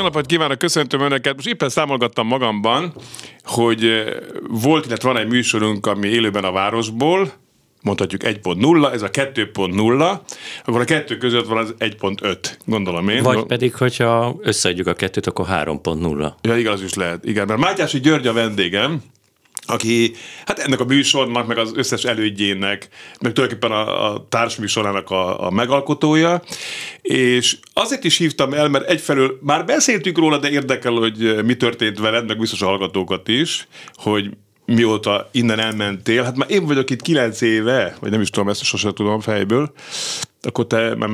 Jó napot kívánok, köszöntöm Önöket. Most éppen számolgattam magamban, hogy eh, volt, illetve van egy műsorunk, ami élőben a városból, mondhatjuk 1.0, ez a 2.0, akkor a kettő között van az 1.5, gondolom én. Vagy pedig, hogyha összeadjuk a kettőt, akkor 3.0. Ja, igaz is lehet. Igen, mert Mátyási György a vendégem, aki hát ennek a műsornak, meg az összes elődjének, meg tulajdonképpen a, a társműsorának a, a megalkotója, és azért is hívtam el, mert egyfelől már beszéltünk róla, de érdekel, hogy mi történt veled, meg biztos a hallgatókat is, hogy mióta innen elmentél. Hát már én vagyok itt kilenc éve, vagy nem is tudom, ezt sosem tudom fejből, akkor te már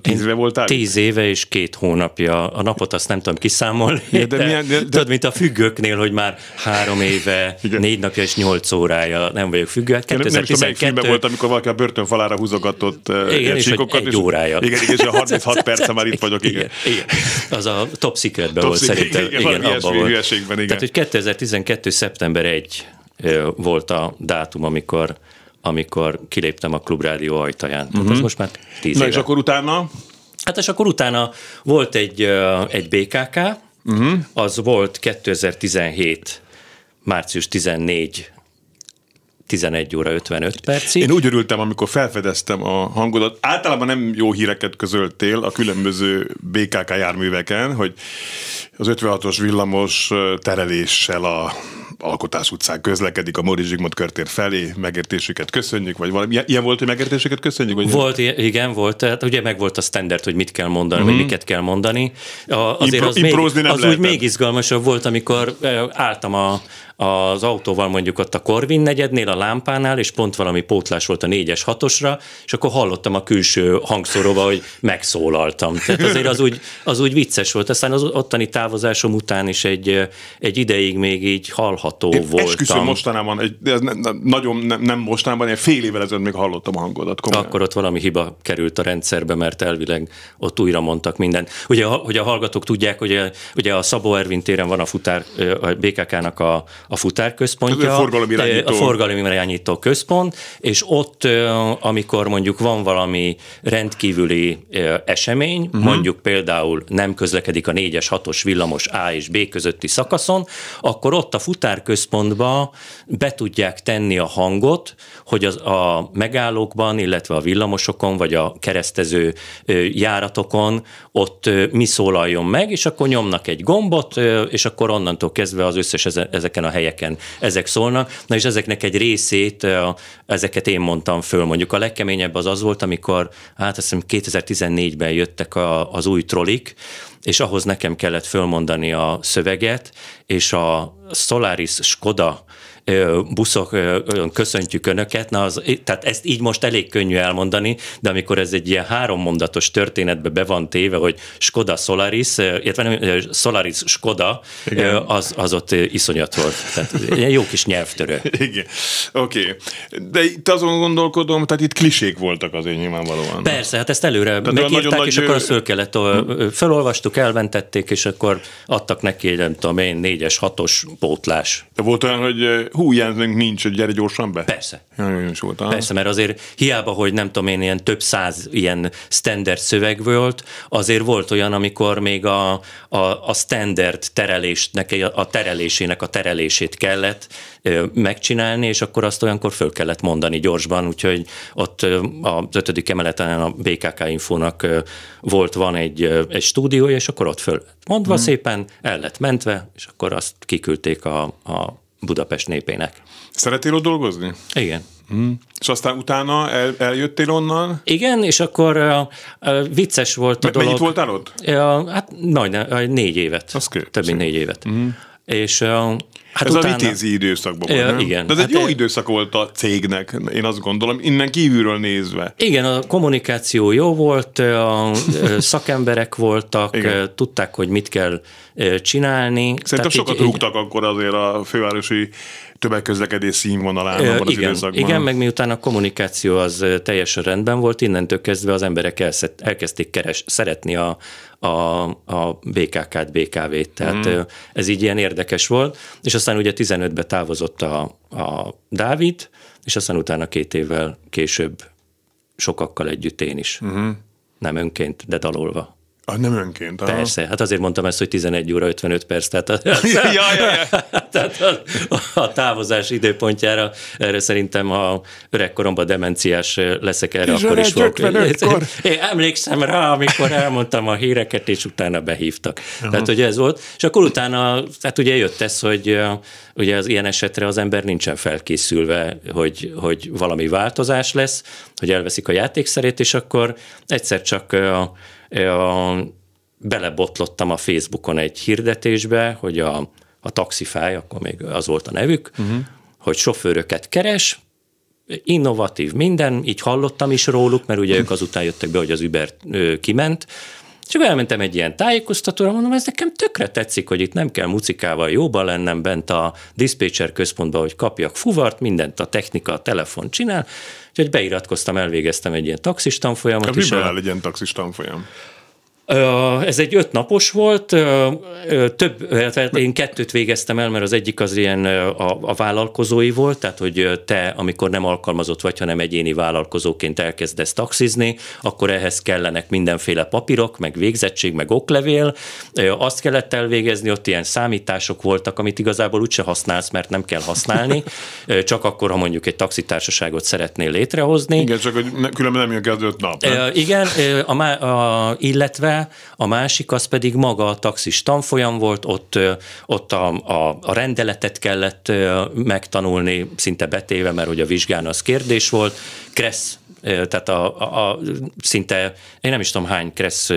tíz éve voltál? Tíz éve és két hónapja. A napot azt nem tudom kiszámolni. Ja, de, de, milyen, de, de... Tudod, mint a függőknél, hogy már három éve, Igen. négy napja és nyolc órája nem vagyok függő. Hát 2012... Nem, nem volt, amikor valaki a börtön falára húzogatott igen, és egy, egy órája. Igen, és a 36 perce már itt vagyok. Igen. igen, igen. Az a top secretben top volt szerintem. Igen, igen, abban volt. Igen. Tehát, hogy 2012. szeptember 1 volt a dátum, amikor amikor kiléptem a klubrádió ajtaján. Uh-huh. Tehát az mhm. most már tíz Na éve. és akkor utána? Hát és akkor utána volt egy, egy BKK, uh-huh. Mhm. az volt 2017 március 14 11 óra 55 percig. Én úgy örültem, amikor felfedeztem a hangodat. Általában nem jó híreket közöltél a különböző BKK járműveken, hogy az 56-os villamos tereléssel a Alkotás utcán közlekedik a Móri Zsigmond körtér felé, megértésüket köszönjük, vagy valami ilyen volt, hogy megértésüket köszönjük? Vagy volt, igen, volt, tehát ugye meg volt a standard, hogy mit kell mondani, mm-hmm. vagy mhm. miket kell mondani. A, azért Impro- az, még, az úgy még izgalmasabb volt, amikor álltam a, az autóval mondjuk ott a Korvin negyednél, a lámpánál, és pont valami pótlás volt a négyes hatosra, és akkor hallottam a külső hangszoróba, hogy megszólaltam. Tehát azért az úgy, az úgy vicces volt. Aztán az ottani távozásom után is egy, egy ideig még így hallható Én voltam. Esküszöm mostanában, egy, ez nagyon nem, nem mostanában, egy fél évvel ezelőtt még hallottam a hangodat. Komolyan. Akkor ott valami hiba került a rendszerbe, mert elvileg ott újra mondtak mindent. Ugye, hogy a hallgatók tudják, hogy a, ugye a Szabó Ervin téren van a futár, a BKK-nak a, a futárközpontja, a forgalomirányító. a forgalomirányító központ, és ott, amikor mondjuk van valami rendkívüli esemény, uh-huh. mondjuk például nem közlekedik a 4-es, 6-os villamos A és B közötti szakaszon, akkor ott a futárközpontba be tudják tenni a hangot, hogy az, a megállókban, illetve a villamosokon, vagy a keresztező járatokon ott mi szólaljon meg, és akkor nyomnak egy gombot, és akkor onnantól kezdve az összes ezeken a helyeken ezek szólnak. Na és ezeknek egy részét, ezeket én mondtam föl. Mondjuk a legkeményebb az az volt, amikor hát azt hiszem 2014-ben jöttek a, az új trolik, és ahhoz nekem kellett fölmondani a szöveget, és a Solaris Skoda buszok, köszöntjük Önöket, na az, tehát ezt így most elég könnyű elmondani, de amikor ez egy ilyen hárommondatos történetbe be van téve, hogy Skoda Solaris, illetve nem, Solaris Skoda, az, az ott iszonyat volt. Tehát jó kis nyelvtörő. Igen, oké. Okay. De itt azon gondolkodom, tehát itt klisék voltak azért nyilvánvalóan. Persze, hát ezt előre tehát megírták, és nagy... akkor azt föl kellett, felolvastuk, elmentették, és akkor adtak neki nem tudom én, négyes, hatos pótlás. De volt olyan, hogy hú, ilyenünk nincs, hogy gyere gyorsan be? Persze. Nagyon is volt. Persze, mert azért hiába, hogy nem tudom én, ilyen több száz ilyen standard szöveg volt, azért volt olyan, amikor még a, a, a standard terelésnek, a terelésének a terelését kellett megcsinálni, és akkor azt olyankor föl kellett mondani gyorsban, úgyhogy ott az ötödik emeleten a BKK Infónak volt, van egy, egy stúdiója, és akkor ott föl mondva hmm. szépen el lett mentve, és akkor azt kiküldték a, a Budapest népének. Szeretél ott dolgozni? Igen. Mm. És aztán utána el, eljöttél onnan? Igen, és akkor uh, uh, vicces volt a M- dolog. Mennyit voltál ott? Uh, hát majdnem, négy évet. Az Több mint négy évet. Mm. És Hát ez utána... a vitézi időszakban volt, nem? Igen. De ez hát egy jó időszak volt a cégnek, én azt gondolom, innen kívülről nézve. Igen, a kommunikáció jó volt, a szakemberek voltak, igen. tudták, hogy mit kell csinálni. Szerintem Tehát sokat így, rúgtak így... akkor azért a fővárosi tömegközlekedés színvonalán abban az igen, időszakban. igen, meg miután a kommunikáció az teljesen rendben volt, innentől kezdve az emberek elkezdték keres, szeretni a, a, a BKK-t, BKV-t, tehát mm. ez így ilyen érdekes volt, és aztán ugye 15-ben távozott a, a Dávid, és aztán utána két évvel később sokakkal együtt én is. Mm. Nem önként, de dalolva. Ah, nem önként. Aha. Persze, hát azért mondtam ezt, hogy 11 óra 55 perc, tehát a, ja, ja, ja. tehát a, a távozás időpontjára erre szerintem, ha öregkoromban demenciás leszek erre, és akkor is fogok. Én emlékszem rá, amikor elmondtam a híreket, és utána behívtak. Aha. Tehát, hogy ez volt. És akkor utána, tehát ugye jött ez, hogy ugye az ilyen esetre az ember nincsen felkészülve, hogy, hogy valami változás lesz, hogy elveszik a játékszerét, és akkor egyszer csak a, belebotlottam a Facebookon egy hirdetésbe, hogy a, a taxifáj, akkor még az volt a nevük, uh-huh. hogy sofőröket keres, innovatív minden, így hallottam is róluk, mert ugye ők azután jöttek be, hogy az Uber kiment, és akkor elmentem egy ilyen tájékoztatóra, mondom, ez nekem tökre tetszik, hogy itt nem kell mucikával jóban lennem bent a dispatcher központban, hogy kapjak fuvart, mindent a technika, a telefon csinál, úgyhogy beiratkoztam, elvégeztem egy ilyen taxis. Hát miből áll egy ilyen taxis folyam? Ez egy öt napos volt, több, én kettőt végeztem el, mert az egyik az ilyen a, a vállalkozói volt, tehát hogy te, amikor nem alkalmazott vagy, hanem egyéni vállalkozóként elkezdesz taxizni, akkor ehhez kellenek mindenféle papírok, meg végzettség, meg oklevél. Azt kellett elvégezni, ott ilyen számítások voltak, amit igazából úgyse használsz, mert nem kell használni, csak akkor, ha mondjuk egy taxitársaságot szeretnél létrehozni. Igen, csak hogy különben nem jön az öt nap. Nem? Igen, a, a, illetve a másik az pedig maga a taxis tanfolyam volt, ott, ott a, a, a rendeletet kellett megtanulni, szinte betéve, mert hogy a vizsgán az kérdés volt. Kressz tehát a, a, a, szinte, én nem is tudom hány kressz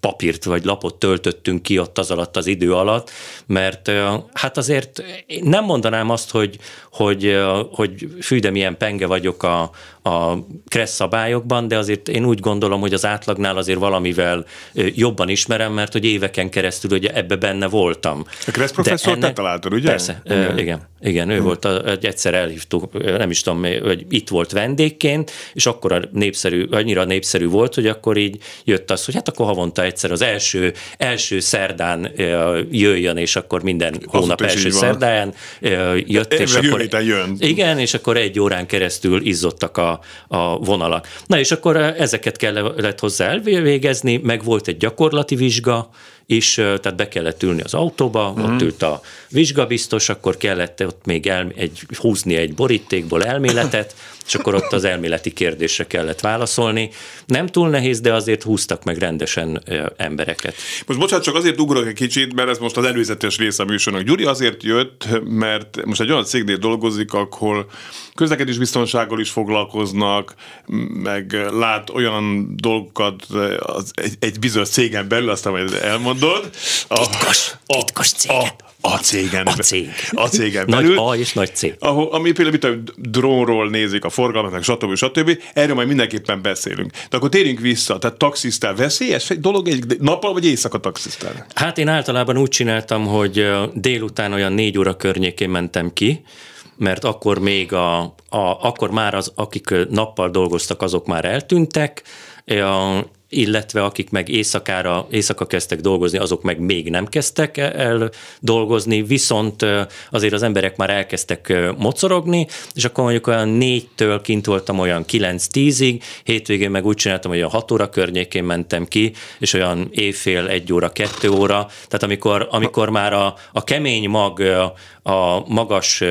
papírt vagy lapot töltöttünk ki ott az alatt az idő alatt, mert hát azért nem mondanám azt, hogy, hogy, hogy fű, de milyen penge vagyok a, a kressz szabályokban, de azért én úgy gondolom, hogy az átlagnál azért valamivel jobban ismerem, mert hogy éveken keresztül ugye ebbe benne voltam. A kressz professzor ennek, te találtad, ugye? Persze, igen, igen, igen ő hmm. volt, egy egyszer elhívtuk, nem is tudom, hogy itt volt vendégként, és akkor népszerű, annyira népszerű volt, hogy akkor így jött az, hogy hát akkor havonta egyszer az első, első szerdán jöjjön, és akkor minden Azt hónap első szerdán jött, és akkor jön. Igen, és akkor egy órán keresztül izzottak a a, vonalak. Na és akkor ezeket kellett hozzá elvégezni, meg volt egy gyakorlati vizsga, is, tehát be kellett ülni az autóba, mm. ott ült a vizsgabiztos, akkor kellett ott még el, egy, húzni egy borítékból elméletet, és akkor ott az elméleti kérdésre kellett válaszolni. Nem túl nehéz, de azért húztak meg rendesen embereket. Most bocsánat, csak azért ugrok egy kicsit, mert ez most az előzetes része a műsornak. Gyuri azért jött, mert most egy olyan cégnél dolgozik, ahol közlekedésbiztonsággal is foglalkoznak, meg lát olyan dolgokat az egy, egy bizonyos cégen belül, aztán majd elmondod. A, titkos, a, titkos cég. A, a cégen. A cég. A cégen belül. Nagy A és nagy C. Ahol, ami például itt a drónról nézik a forgalmat, stb. stb. Erről majd mindenképpen beszélünk. De akkor térjünk vissza. Tehát taxisztál veszélyes egy dolog egy nappal vagy éjszaka taxisztál? Hát én általában úgy csináltam, hogy délután olyan négy óra környékén mentem ki, mert akkor még a, a akkor már az, akik nappal dolgoztak, azok már eltűntek, a, illetve akik meg éjszakára, éjszaka kezdtek dolgozni, azok meg még nem kezdtek el dolgozni, viszont azért az emberek már elkezdtek mocorogni, és akkor mondjuk olyan négytől kint voltam olyan 9-10-ig, hétvégén meg úgy csináltam, hogy a 6 óra környékén mentem ki, és olyan éjfél, egy óra, kettő óra, tehát amikor, amikor már a, a kemény mag a magas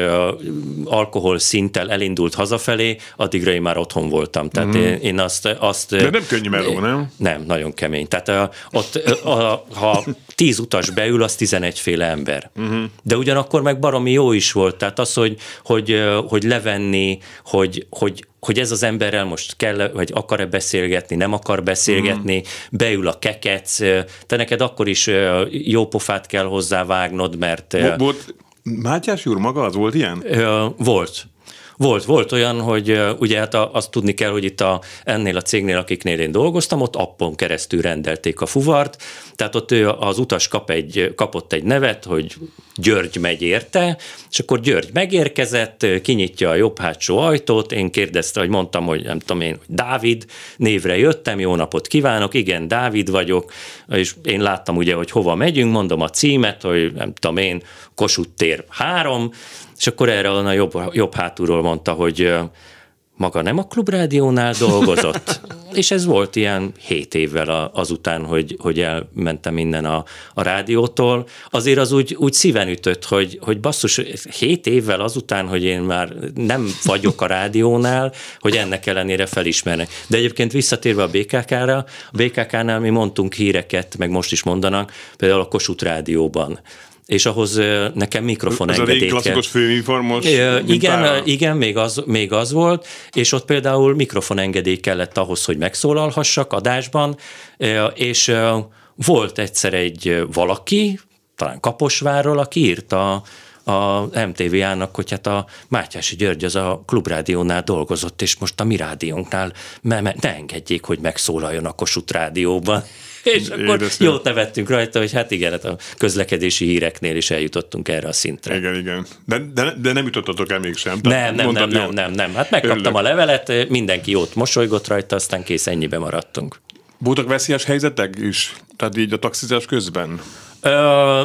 alkohol szinttel elindult hazafelé, addigra én már otthon voltam. Tehát mm. én, én azt, azt... De nem könnyű meló, nem? Nem, nagyon kemény. Tehát a, ott, a, ha tíz utas beül, az tizenegy féle ember. Uh-huh. De ugyanakkor meg baromi jó is volt. Tehát az, hogy, hogy, hogy levenni, hogy, hogy, hogy ez az emberrel most kell, vagy akar-e beszélgetni, nem akar beszélgetni, uh-huh. beül a kekec, te neked akkor is jó pofát kell hozzávágnod, mert... Volt, Mátyás úr maga az volt ilyen? Volt. Volt, volt olyan, hogy ugye hát azt tudni kell, hogy itt a, ennél a cégnél, akiknél én dolgoztam, ott appon keresztül rendelték a fuvart, tehát ott az utas kap egy, kapott egy nevet, hogy György megy érte, és akkor György megérkezett, kinyitja a jobb hátsó ajtót, én kérdezte, hogy mondtam, hogy nem tudom én, Dávid névre jöttem, jó napot kívánok, igen, Dávid vagyok, és én láttam ugye, hogy hova megyünk, mondom a címet, hogy nem tudom én, Kossuth tér 3, és akkor erre a jobb, jobb hátulról mondta, hogy maga nem a klubrádiónál dolgozott, és ez volt ilyen hét évvel azután, hogy, hogy elmentem innen a, a rádiótól. Azért az úgy, úgy szíven ütött, hogy, hogy basszus, hét évvel azután, hogy én már nem vagyok a rádiónál, hogy ennek ellenére felismernek. De egyébként visszatérve a BKK-ra, a BKK-nál mi mondtunk híreket, meg most is mondanak, például a Kossuth rádióban és ahhoz nekem mikrofon Ez a régi klasszikus főinformos? Igen, igen még, az, még az volt, és ott például mikrofonengedély kellett ahhoz, hogy megszólalhassak adásban, és volt egyszer egy valaki, talán Kaposvárról, aki írta a MTV-ának, hogy hát a Mátyási György az a klubrádiónál dolgozott, és most a mi rádiónknál ne engedjék, hogy megszólaljon a Kossuth rádióban. És akkor jót nevettünk rajta, hogy hát igen, hát a közlekedési híreknél is eljutottunk erre a szintre. Igen, igen. De, de, de nem jutottatok el mégsem. Nem, nem, nem, nem, nem, nem. Hát megkaptam Örülök. a levelet, mindenki jót mosolygott rajta, aztán kész, ennyibe maradtunk. Voltak veszélyes helyzetek is? Tehát így a taxizás közben? Ö,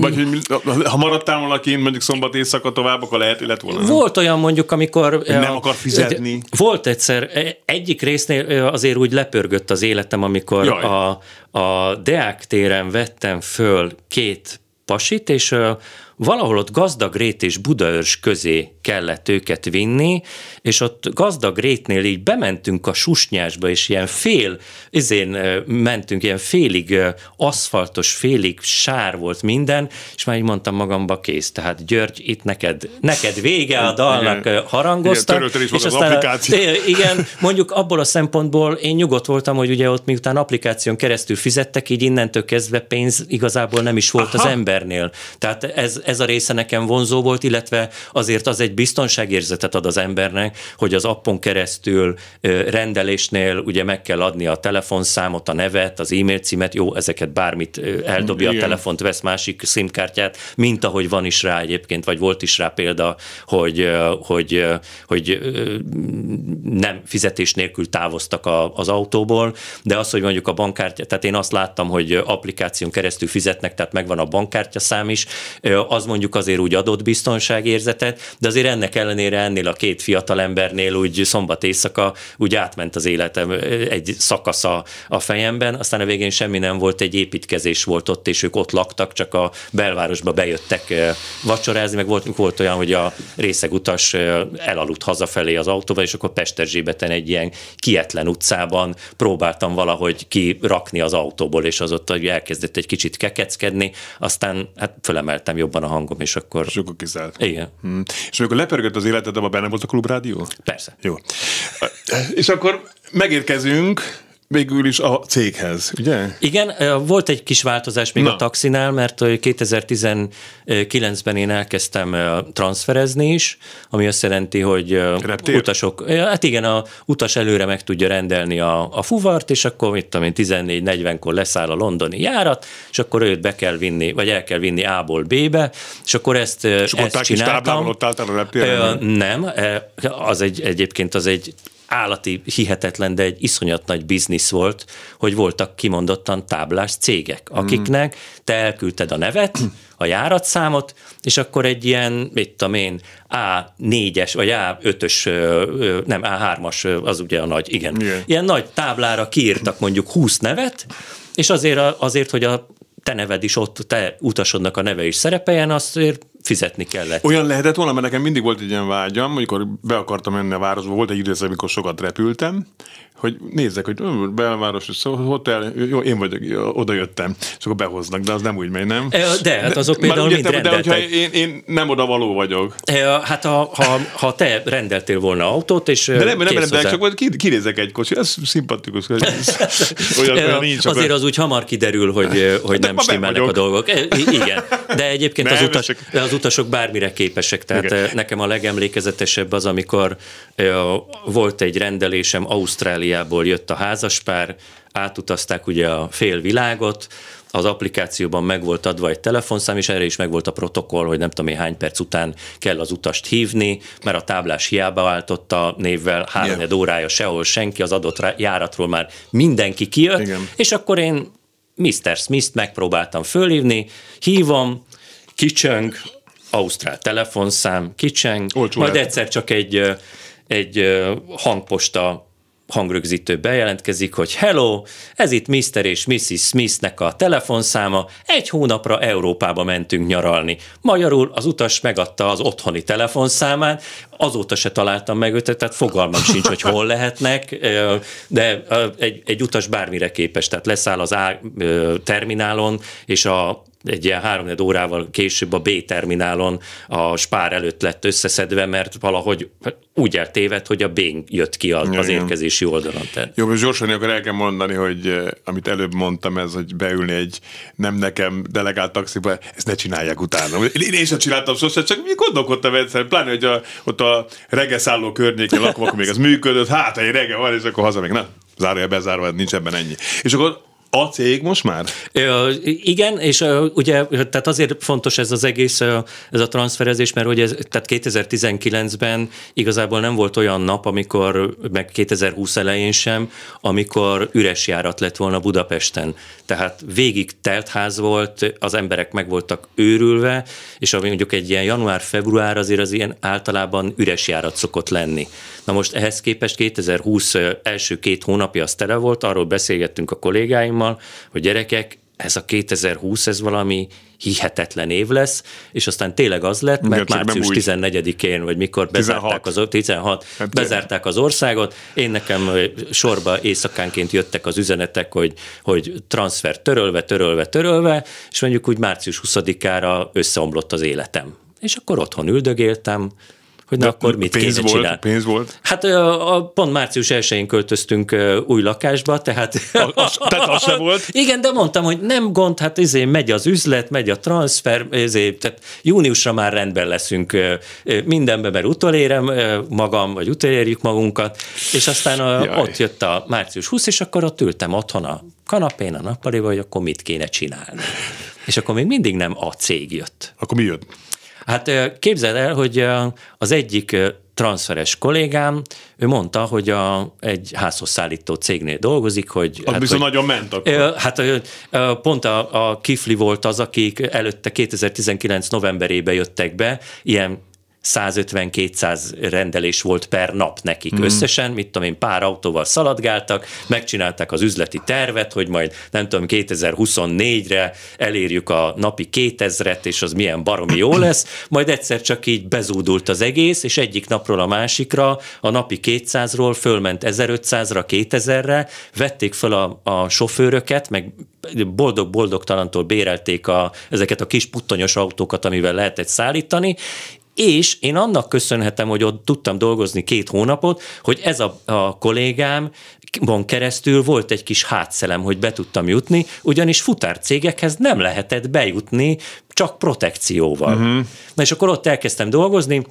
vagy hogy ha maradtál volna kint mondjuk szombat éjszaka tovább, akkor lehet, lett volna. Volt olyan mondjuk, amikor... Nem akar fizetni. Volt egyszer, egyik résznél azért úgy lepörgött az életem, amikor a, a Deák téren vettem föl két pasit, és valahol ott gazdag rét és Budaörs közé kellett őket vinni, és ott gazdag rétnél így bementünk a susnyásba, és ilyen fél, izén mentünk, ilyen félig aszfaltos, félig sár volt minden, és már így mondtam magamba, kész, tehát György, itt neked, neked vége a dalnak igen. harangoztak. Igen, és az aztán, applikáció. Igen, mondjuk abból a szempontból én nyugodt voltam, hogy ugye ott miután applikáción keresztül fizettek, így innentől kezdve pénz igazából nem is volt Aha. az embernél. Tehát ez, ez a része nekem vonzó volt, illetve azért az egy biztonságérzetet ad az embernek, hogy az appon keresztül rendelésnél ugye meg kell adni a telefonszámot, a nevet, az e-mail címet, jó, ezeket bármit eldobja Igen. a telefont, vesz másik szimkártyát, mint ahogy van is rá egyébként, vagy volt is rá példa, hogy, hogy, hogy nem fizetés nélkül távoztak a, az autóból, de az, hogy mondjuk a bankkártya, tehát én azt láttam, hogy applikáción keresztül fizetnek, tehát megvan a bankkártya szám is, az mondjuk azért úgy adott biztonságérzetet, de azért ennek ellenére ennél a két fiatal embernél úgy szombat éjszaka úgy átment az életem egy szakasza a fejemben, aztán a végén semmi nem volt, egy építkezés volt ott, és ők ott laktak, csak a belvárosba bejöttek vacsorázni, meg volt, volt olyan, hogy a részegutas elaludt hazafelé az autóval, és akkor Pesterzsébeten egy ilyen kietlen utcában próbáltam valahogy kirakni az autóból, és az ott elkezdett egy kicsit kekeckedni, aztán hát fölemeltem jobban a hangom, és akkor... És akkor kiszállt. Igen. Hmm. És amikor lepörgött az életed, abban benne volt a klubrádió? Persze. Jó. És akkor megérkezünk végül is a céghez, ugye? Igen, volt egy kis változás még Na. a taxinál, mert 2019-ben én elkezdtem transferezni is, ami azt jelenti, hogy Reptér? utasok, hát igen, a utas előre meg tudja rendelni a, a fuvart, és akkor mit tudom én, 14-40-kor leszáll a londoni járat, és akkor őt be kell vinni, vagy el kell vinni A-ból B-be, és akkor ezt, és ezt csináltam. ott álltál a reptéren? Nem, az egy, egyébként az egy állati, hihetetlen, de egy iszonyat nagy biznisz volt, hogy voltak kimondottan táblás cégek, akiknek te elküldted a nevet, a járatszámot, és akkor egy ilyen, mit tudom én, A4-es, vagy A5-ös, nem, A3-as, az ugye a nagy, igen. igen. Ilyen nagy táblára kiírtak mondjuk 20 nevet, és azért, azért hogy a te neved is ott, te utasodnak a neve is szerepeljen, azért fizetni kellett. Olyan lehetett volna, mert nekem mindig volt egy ilyen vágyam, amikor be akartam menni a városba, volt egy időszak, amikor sokat repültem, hogy nézzek, hogy belváros, hotel, jó, én vagyok, oda jöttem, és akkor behoznak, de az nem úgy megy, nem? De, hát azok de, például mind De hogyha én, én nem oda való vagyok. Hát ha, ha, ha te rendeltél volna autót, és De nem, nem rendelek, csak majd kinézek egy kocsi, ez szimpatikus. olyan, olyan nincs. Azért az úgy hamar kiderül, hogy, hogy nem stimmelnek a dolgok. Igen, de egyébként az, utas, az utasok bármire képesek, tehát Igen. nekem a legemlékezetesebb az, amikor volt egy rendelésem, Ausztráliából jött a házaspár, átutazták ugye a fél világot, az applikációban meg volt adva egy telefonszám, és erre is meg volt a protokoll, hogy nem tudom én hány perc után kell az utast hívni, mert a táblás hiába váltotta névvel, három yeah. órája sehol senki, az adott járatról már mindenki kijött, Igen. és akkor én Mr. Smith-t megpróbáltam fölhívni, hívom, kicsöng, Ausztrál telefonszám, kicseng, Olcsó majd lehet. egyszer csak egy, egy hangposta hangrögzítő bejelentkezik, hogy hello, ez itt Mr. és Mrs. Smithnek a telefonszáma, egy hónapra Európába mentünk nyaralni. Magyarul az utas megadta az otthoni telefonszámát, azóta se találtam meg őt, tehát fogalmam sincs, hogy hol lehetnek, de egy, egy utas bármire képes, tehát leszáll az A terminálon, és a egy ilyen három órával később a B-terminálon a spár előtt lett összeszedve, mert valahogy úgy eltévedt, hogy a B jött ki az, az érkezési oldalon. Tehát. Jó, most gyorsan akkor el kell mondani, hogy eh, amit előbb mondtam, ez, hogy beülni egy nem nekem delegált taxiba, ezt ne csinálják utána. Én, én sem csináltam sosem, csak mi gondolkodtam egyszer, pláne, hogy a, ott a regeszálló környékén lakom, akkor még az működött, hát egy rege van, és akkor haza még, na, zárja bezárva, nincs ebben ennyi. És akkor a cég most már? Ö, igen, és ö, ugye tehát azért fontos ez az egész, ö, ez a transferezés, mert ugye tehát 2019-ben igazából nem volt olyan nap, amikor, meg 2020 elején sem, amikor üres járat lett volna Budapesten. Tehát végig teltház volt, az emberek meg voltak őrülve, és ami mondjuk egy ilyen január-február azért az ilyen általában üres járat szokott lenni. Na most ehhez képest 2020 első két hónapja az tele volt, arról beszélgettünk a kollégáimmal, hogy gyerekek, ez a 2020, ez valami hihetetlen év lesz, és aztán tényleg az lett, mert Igen, március 14-én, vagy mikor bezárták 16. az, 16 hát bezárták az országot, én nekem sorba éjszakánként jöttek az üzenetek, hogy, hogy transfer törölve, törölve, törölve, és mondjuk úgy március 20-ára összeomlott az életem. És akkor otthon üldögéltem, hogy na akkor mit pénz kéne volt, csinálni. Pénz volt? Hát a, a, pont március 1-én költöztünk új lakásba, tehát... A, az, tehát az sem volt? Igen, de mondtam, hogy nem gond, hát izé megy az üzlet, megy a transfer, izé, tehát júniusra már rendben leszünk mindenben, mert utolérem magam, vagy utolérjük magunkat, és aztán a, ott jött a március 20, és akkor ott ültem otthon a kanapén, a nappaliba, hogy akkor mit kéne csinálni. És akkor még mindig nem a cég jött. Akkor mi jött? Hát képzeld el, hogy az egyik transferes kollégám, ő mondta, hogy a, egy házhoz szállító cégnél dolgozik, hogy... Az hát, viszont hogy, nagyon ment akkor. Hát pont a, a Kifli volt az, akik előtte 2019 novemberében jöttek be, ilyen 150-200 rendelés volt per nap nekik mm. összesen, mit tudom én, pár autóval szaladgáltak, megcsinálták az üzleti tervet, hogy majd nem tudom, 2024-re elérjük a napi 2000-et, és az milyen baromi jó lesz, majd egyszer csak így bezúdult az egész, és egyik napról a másikra a napi 200-ról fölment 1500-ra, 2000-re, vették fel a, a sofőröket, meg boldog-boldogtalantól bérelték a, ezeket a kis puttonyos autókat, amivel lehetett szállítani, és én annak köszönhetem, hogy ott tudtam dolgozni két hónapot, hogy ez a, a kollégám van keresztül volt egy kis hátszelem, hogy be tudtam jutni, ugyanis futárcégekhez nem lehetett bejutni, csak protekcióval. Uh-huh. Na és akkor ott elkezdtem dolgozni,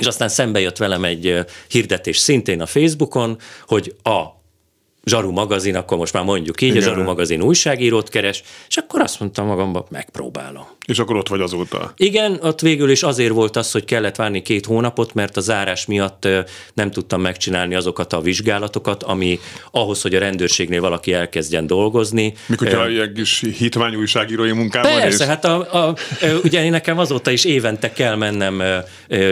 és aztán szembe jött velem egy hirdetés szintén a Facebookon, hogy a Zsaru magazin, akkor most már mondjuk így, Igen. a Zsaru magazin újságírót keres, és akkor azt mondtam magamban, megpróbálom. És akkor ott vagy azóta. Igen, ott végül is azért volt az, hogy kellett várni két hónapot, mert a zárás miatt nem tudtam megcsinálni azokat a vizsgálatokat, ami ahhoz, hogy a rendőrségnél valaki elkezdjen dolgozni. Mikor uh, ilyen kis hitvány újságírói munkában Persze, és... hát a, a, ugye nekem azóta is évente kell mennem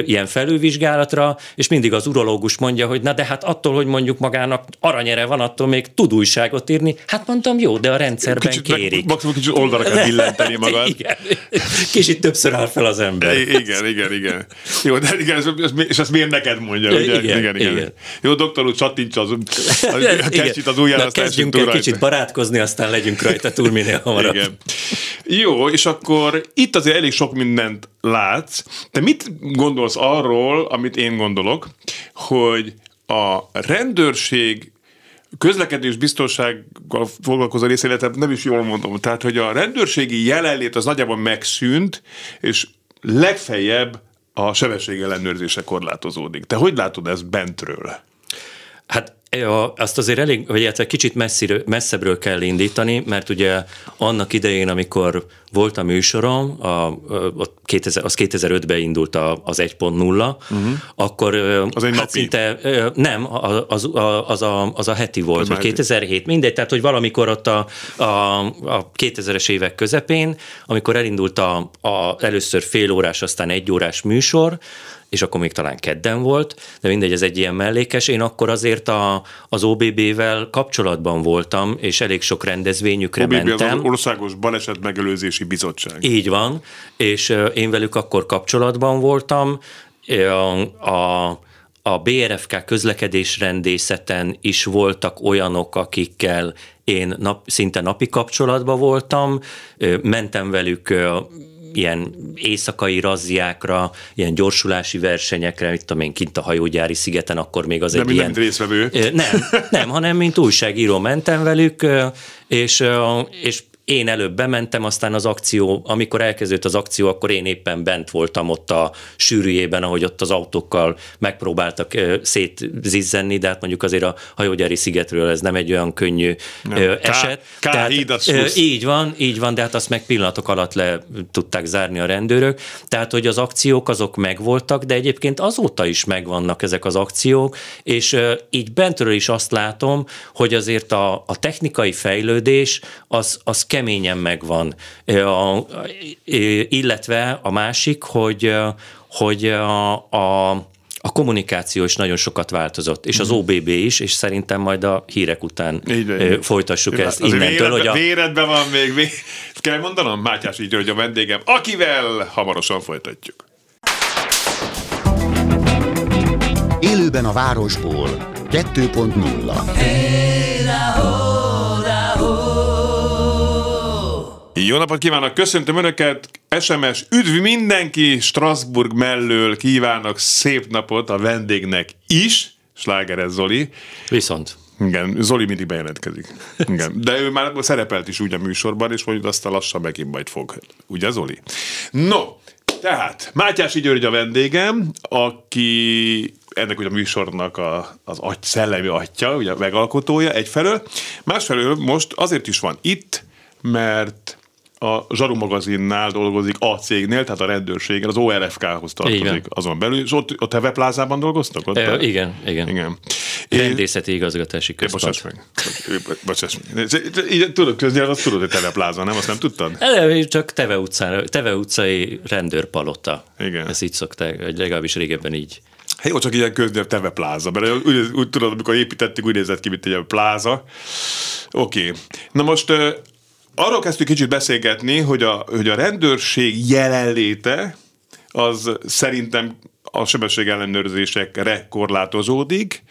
ilyen felülvizsgálatra, és mindig az urológus mondja, hogy na de hát attól, hogy mondjuk magának aranyere van, attól attól még tud újságot írni. Hát mondtam, jó, de a rendszerben kicsit, kérik. Maximum kicsit oldalra kell billenteni magad. Igen. Kicsit többször áll fel az ember. Igen, igen, igen. Jó, de igen, ez, ez, és ezt miért neked mondja? Ugye? Igen, igen, igen. Jó, doktor úr, csattints az, az kezdjük az ujjára, aztán kezdjünk el kicsit barátkozni, aztán legyünk rajta túl minél hamarabb. Igen. Jó, és akkor itt azért elég sok mindent látsz. Te mit gondolsz arról, amit én gondolok, hogy a rendőrség közlekedés biztonsággal foglalkozó részéletet nem is jól mondom. Tehát, hogy a rendőrségi jelenlét az nagyjából megszűnt, és legfeljebb a sebesség ellenőrzése korlátozódik. Te hogy látod ezt bentről? Hát Ja, azt azért elég, vagy illetve kicsit messziről, messzebbről kell indítani, mert ugye annak idején, amikor volt a műsorom, a, a 2000, az 2005-ben indult a, az 1.0, uh-huh. akkor az egy hát napi. szinte, nem, az, az, az, a, az a heti volt, vagy 2007, mindegy, tehát hogy valamikor ott a, a, a 2000-es évek közepén, amikor elindult a, a először fél órás, aztán egy órás műsor, és akkor még talán kedden volt, de mindegy, ez egy ilyen mellékes. Én akkor azért a, az OBB-vel kapcsolatban voltam, és elég sok rendezvényükre OBB mentem. az, Országos Baleset Megelőzési Bizottság. Így van, és én velük akkor kapcsolatban voltam. A, a, a BRFK közlekedésrendészeten is voltak olyanok, akikkel én nap, szinte napi kapcsolatban voltam, mentem velük ilyen éjszakai razziákra, ilyen gyorsulási versenyekre, mit tudom én, kint a hajógyári szigeten, akkor még az nem egy ilyen... részvevő. Nem, nem, hanem mint újságíró mentem velük, és, és én előbb bementem, aztán az akció, amikor elkezdődött az akció, akkor én éppen bent voltam ott a sűrűjében, ahogy ott az autókkal megpróbáltak szétzizzenni, de hát mondjuk azért a hajógyári szigetről ez nem egy olyan könnyű nem. eset. K, K tehát, így van, így van, de hát azt meg pillanatok alatt le tudták zárni a rendőrök. Tehát, hogy az akciók azok megvoltak, de egyébként azóta is megvannak ezek az akciók, és így bentről is azt látom, hogy azért a, a technikai fejlődés az, az keményen megvan. Illetve a másik, hogy, hogy a, a a kommunikáció is nagyon sokat változott, és az OBB is, és szerintem majd a hírek után így, folytassuk így, ezt innentől. Véredbe, hogy a... Véredben van még, még, kell mondanom, Mátyás így, hogy a vendégem, akivel hamarosan folytatjuk. Élőben a városból 2.0 Hey, Jó napot kívánok, köszöntöm Önöket, SMS, üdv mindenki, Strasbourg mellől kívánok szép napot a vendégnek is, Slágeres Zoli. Viszont. Igen, Zoli mindig bejelentkezik. Igen. De ő már szerepelt is úgy a műsorban, és mondjuk azt a lassan megint majd fog. Ugye, Zoli? No, tehát Mátyási György a vendégem, aki ennek ugye a műsornak a, az agy, szellemi atya, ugye a megalkotója egyfelől. Másfelől most azért is van itt, mert a Zsaru magazinnál dolgozik a cégnél, tehát a rendőrségen, az ORFK-hoz tartozik azon belül, és ott a Teve plázában dolgoztak? Ott e, igen, igen. igen. Rendészeti igazgatási központ. Bocsáss meg. Bocsáss meg. Tudod, köznyelv, azt tudod, hogy Teve pláza, nem? Azt nem tudtad? Eleve csak Teve, utcán, Teve utcai rendőrpalota. Igen. Ezt így szokták, legalábbis régebben így. Hát jó, csak ilyen köznyelv Teve pláza, mert úgy, úgy tudod, amikor építettük, úgy nézett ki, mint egy pláza. Oké. Okay. Na most arról kezdtük kicsit beszélgetni, hogy a, hogy a rendőrség jelenléte az szerintem a sebesség ellenőrzésekre korlátozódik.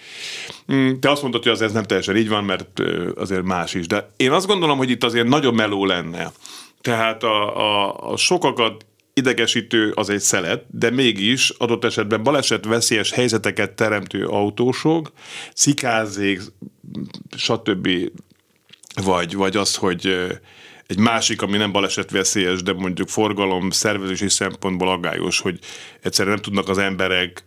Mm, te azt mondtad, hogy az ez nem teljesen így van, mert azért más is. De én azt gondolom, hogy itt azért nagyon meló lenne. Tehát a, a, a sokakat idegesítő az egy szelet, de mégis adott esetben baleset veszélyes helyzeteket teremtő autósok, szikázék, stb. Vagy, vagy az, hogy egy másik, ami nem balesetveszélyes, de mondjuk forgalom szervezési szempontból aggályos, hogy egyszerűen nem tudnak az emberek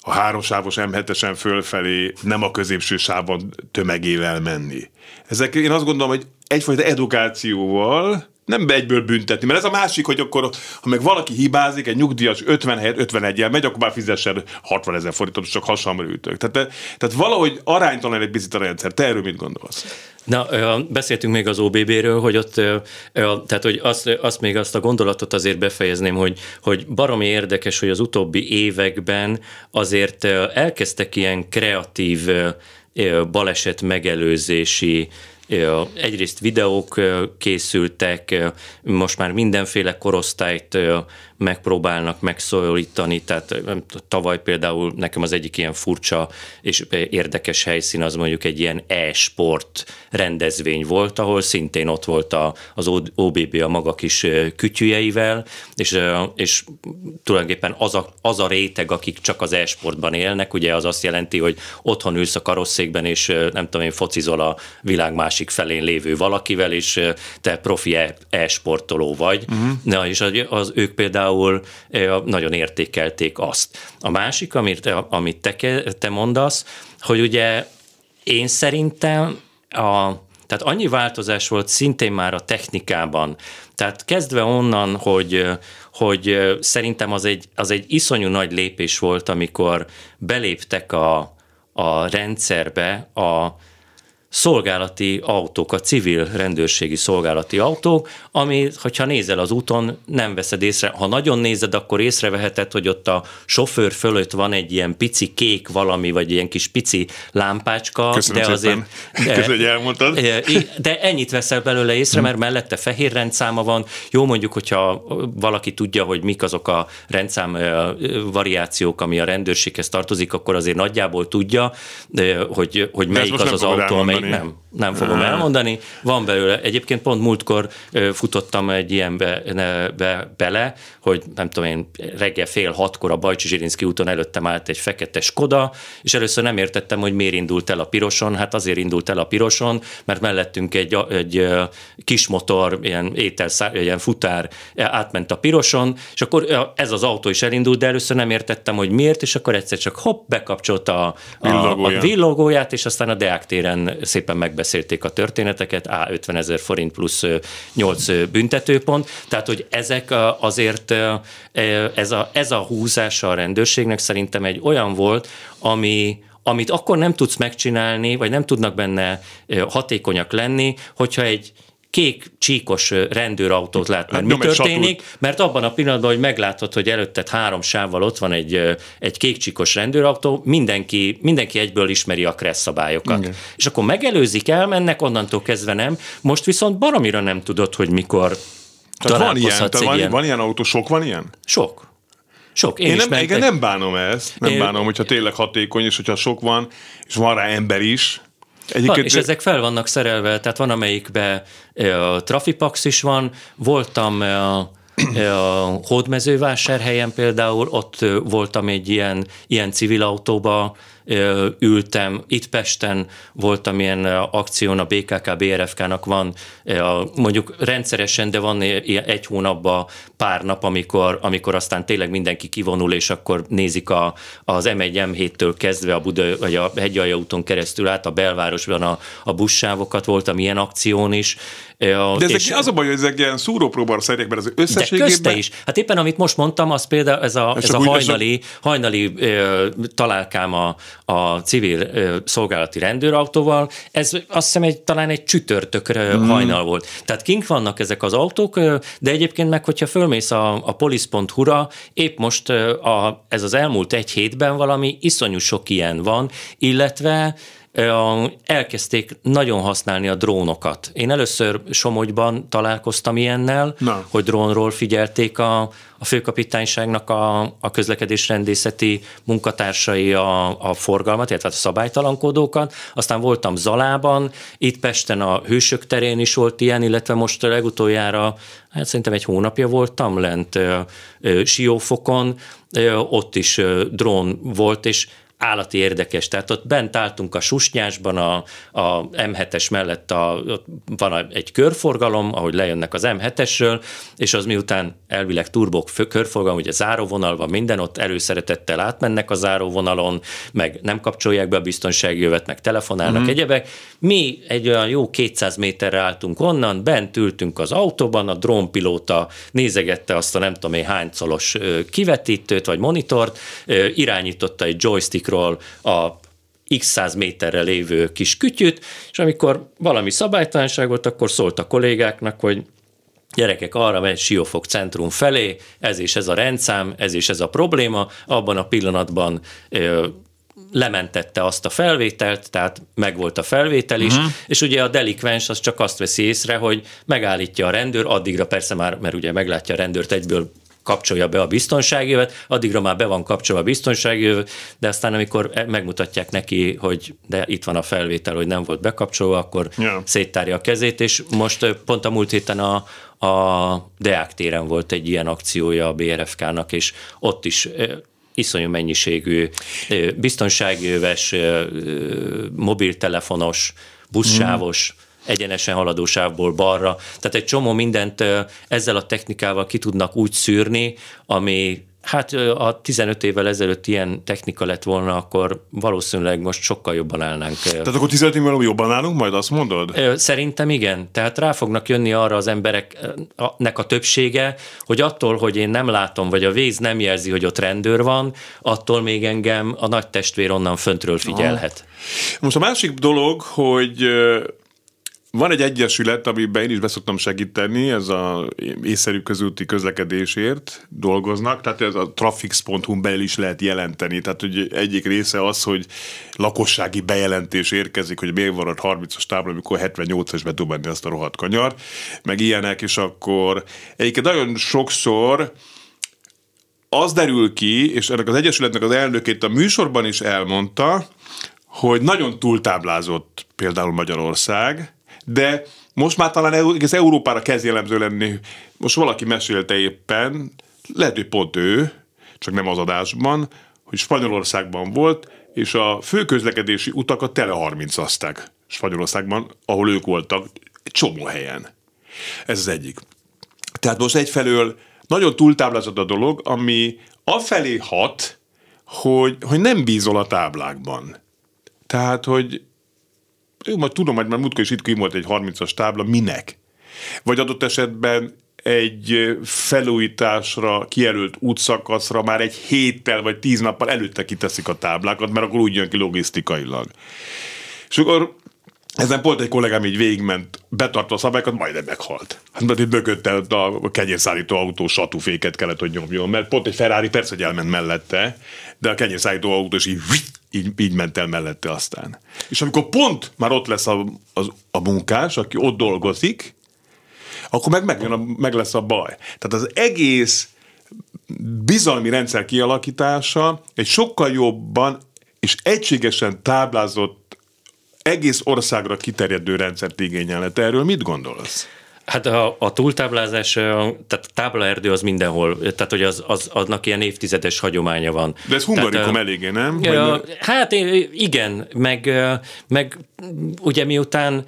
a háromsávos M7-esen fölfelé nem a középső sávon tömegével menni. Ezek én azt gondolom, hogy egyfajta edukációval nem be egyből büntetni, mert ez a másik, hogy akkor, ha meg valaki hibázik, egy nyugdíjas 50 helyet 51 el megy, akkor már fizessen 60 ezer forintot, csak hasonló ütök. Tehát, tehát valahogy aránytalan egy picit a rendszer. Te erről mit gondolsz? Na, beszéltünk még az OBB-ről, hogy ott, tehát hogy azt, azt még azt a gondolatot azért befejezném, hogy, hogy baromi érdekes, hogy az utóbbi években azért elkezdtek ilyen kreatív baleset megelőzési Egyrészt videók készültek, most már mindenféle korosztályt megpróbálnak megszólítani, tehát tavaly például nekem az egyik ilyen furcsa és érdekes helyszín az mondjuk egy ilyen e-sport rendezvény volt, ahol szintén ott volt a, az OBB a maga kis kütyüjeivel, és, és tulajdonképpen az a, az a réteg, akik csak az e-sportban élnek, ugye az azt jelenti, hogy otthon ülsz a karosszékben, és nem tudom én, focizol a világ másik felén lévő valakivel, és te profi e-sportoló vagy. Uh-huh. Na, és az, az ők például például nagyon értékelték azt. A másik, amit, amit te, te mondasz, hogy ugye én szerintem a, tehát annyi változás volt szintén már a technikában. Tehát kezdve onnan, hogy, hogy szerintem az egy, az egy iszonyú nagy lépés volt, amikor beléptek a, a rendszerbe a, szolgálati autók, a civil rendőrségi szolgálati autók, ami, hogyha nézel az úton, nem veszed észre. Ha nagyon nézed, akkor észreveheted, hogy ott a sofőr fölött van egy ilyen pici kék valami, vagy ilyen kis pici lámpácska. Köszönöm de azért, de, Köszönöm, hogy elmondtad. De ennyit veszel belőle észre, mert mellette fehér rendszáma van. Jó mondjuk, hogyha valaki tudja, hogy mik azok a rendszám variációk, ami a rendőrséghez tartozik, akkor azért nagyjából tudja, hogy, hogy melyik az az autó, amely nem, nem fogom elmondani. Van belőle, egyébként pont múltkor futottam egy ilyenbe be, be, bele, hogy nem tudom én, reggel fél hatkor a Bajcsi Zsirinszki úton előttem állt egy fekete Skoda, és először nem értettem, hogy miért indult el a piroson. Hát azért indult el a piroson, mert mellettünk egy, egy kis motor, ilyen étel, ilyen futár átment a piroson, és akkor ez az autó is elindult, de először nem értettem, hogy miért, és akkor egyszer csak hopp, bekapcsolta a, a, a villogóját, és aztán a Deák téren szépen megbeszélték a történeteket, A 50 ezer forint plusz 8 büntetőpont, tehát hogy ezek azért ez a, ez a húzása a rendőrségnek szerintem egy olyan volt, ami, amit akkor nem tudsz megcsinálni, vagy nem tudnak benne hatékonyak lenni, hogyha egy kék csíkos rendőrautót lát, mert mi történik, mert abban a pillanatban, hogy meglátod, hogy előtted három sávval ott van egy, egy kék csíkos rendőrautó, mindenki, mindenki egyből ismeri a kressz szabályokat. Igen. És akkor megelőzik, elmennek, onnantól kezdve nem. Most viszont baromira nem tudod, hogy mikor tehát van ilyen, tehát van, ilyen. van ilyen autó, sok van ilyen? Sok. Sok. Én, én nem, igen, nem bánom ezt. Nem én... bánom, hogyha tényleg hatékony, és hogyha sok van, és van rá ember is, Egyébként... És ezek fel vannak szerelve, tehát van amelyikben a Trafipax is van, voltam a, a Hódmezővásárhelyen például, ott voltam egy ilyen, ilyen civil autóba, ültem. Itt Pesten voltam ilyen akción, a BKK, BRFK-nak van mondjuk rendszeresen, de van egy hónapban pár nap, amikor, amikor aztán tényleg mindenki kivonul, és akkor nézik a, az M1, M7-től kezdve a Buda, vagy a Hegyalja úton keresztül át a belvárosban a, a bussávokat, voltam ilyen akción is. De ezek, és, az a baj, hogy ezek ilyen szúrópróbára szerják, mert az összességében... De közte is. Hát éppen amit most mondtam, az például ez a, ez a hajnali, hajnali ö, találkám a, a civil ö, szolgálati rendőrautóval, ez azt hiszem egy, talán egy csütörtökre hmm. hajnal volt. Tehát kink vannak ezek az autók, de egyébként meg, hogyha fölmész a, a polisz.hu-ra, épp most a, ez az elmúlt egy hétben valami iszonyú sok ilyen van, illetve elkezdték nagyon használni a drónokat. Én először Somogyban találkoztam ilyennel, Na. hogy drónról figyelték a, a főkapitányságnak a, a közlekedésrendészeti munkatársai a, a forgalmat, illetve a szabálytalankodókat. Aztán voltam Zalában, itt Pesten a Hősök terén is volt ilyen, illetve most legutoljára, hát szerintem egy hónapja voltam lent ö, ö, Siófokon, ö, ott is drón volt, és állati érdekes. Tehát ott bent álltunk a Susnyásban, a, a M7-es mellett a, ott van egy körforgalom, ahogy lejönnek az M7-esről, és az miután elvileg turbok körforgalom, ugye záróvonal van minden, ott előszeretettel átmennek a záróvonalon, meg nem kapcsolják be a biztonsági jövet, meg telefonálnak mm. egyebek. Mi egy olyan jó 200 méterre álltunk onnan, bent ültünk az autóban, a drónpilóta nézegette azt a nem tudom én hány kivetítőt vagy monitort, irányította egy joystick másikról a x száz méterre lévő kis kütyüt, és amikor valami szabálytalanság volt, akkor szólt a kollégáknak, hogy gyerekek arra megy Siófok centrum felé, ez és ez a rendszám, ez és ez a probléma, abban a pillanatban lementette azt a felvételt, tehát megvolt a felvétel is, uh-huh. és ugye a delikvens az csak azt veszi észre, hogy megállítja a rendőr, addigra persze már, mert ugye meglátja a rendőrt egyből kapcsolja be a biztonságjövet, addigra már be van kapcsolva a biztonságjövet, de aztán amikor e- megmutatják neki, hogy de itt van a felvétel, hogy nem volt bekapcsolva, akkor yeah. széttárja a kezét, és most pont a múlt héten a, a Deák téren volt egy ilyen akciója a BRFK-nak, és ott is iszonyú mennyiségű biztonságjöves, mobiltelefonos, buszsávos, mm egyenesen haladó sávból balra. Tehát egy csomó mindent ezzel a technikával ki tudnak úgy szűrni, ami Hát a 15 évvel ezelőtt ilyen technika lett volna, akkor valószínűleg most sokkal jobban állnánk. Tehát akkor 15 évvel jobban állunk, majd azt mondod? Szerintem igen. Tehát rá fognak jönni arra az embereknek a többsége, hogy attól, hogy én nem látom, vagy a víz nem jelzi, hogy ott rendőr van, attól még engem a nagy testvér onnan föntről figyelhet. Aha. Most a másik dolog, hogy van egy egyesület, amiben én is beszoktam segíteni, ez a észszerű közúti közlekedésért dolgoznak, tehát ez a trafix.hu belül is lehet jelenteni, tehát hogy egyik része az, hogy lakossági bejelentés érkezik, hogy miért van ott 30-as tábla, amikor 78-as bedobani azt a rohadt kanyar, meg ilyenek, és akkor egyébként nagyon sokszor az derül ki, és ennek az Egyesületnek az elnökét a műsorban is elmondta, hogy nagyon túltáblázott például Magyarország, de most már talán egész Európára kezd jellemző lenni. Most valaki mesélte éppen, lehet, hogy pont ő, csak nem az adásban, hogy Spanyolországban volt, és a főközlekedési utakat tele 30 azták Spanyolországban, ahol ők voltak, egy csomó helyen. Ez az egyik. Tehát most egyfelől nagyon túltáblázott a dolog, ami afelé hat, hogy, hogy nem bízol a táblákban. Tehát, hogy jó, majd tudom, hogy már múltkor is itt volt egy 30-as tábla, minek? Vagy adott esetben egy felújításra kijelölt útszakaszra már egy héttel vagy tíz nappal előtte kiteszik a táblákat, mert akkor úgy jön ki logisztikailag. És akkor ezen pont egy kollégám így végigment, betartva a szabályokat, majdnem meghalt. Hát mert itt mögötte a kenyérszállító autó satúféket kellett, hogy nyomjon, mert pont egy Ferrari persze, hogy elment mellette, de a kenyérszállító autó is így, így, így ment el mellette aztán. És amikor pont már ott lesz a, a, a munkás, aki ott dolgozik, akkor meg, meg, a, meg lesz a baj. Tehát az egész bizalmi rendszer kialakítása egy sokkal jobban és egységesen táblázott egész országra kiterjedő rendszert igényelne. Te erről mit gondolsz? Hát a, a túltáblázás, tehát a táblaerdő az mindenhol, tehát hogy az, az, aznak ilyen évtizedes hagyománya van. De ez hungarikum eléggé, nem? Ja, hát igen, meg, meg ugye miután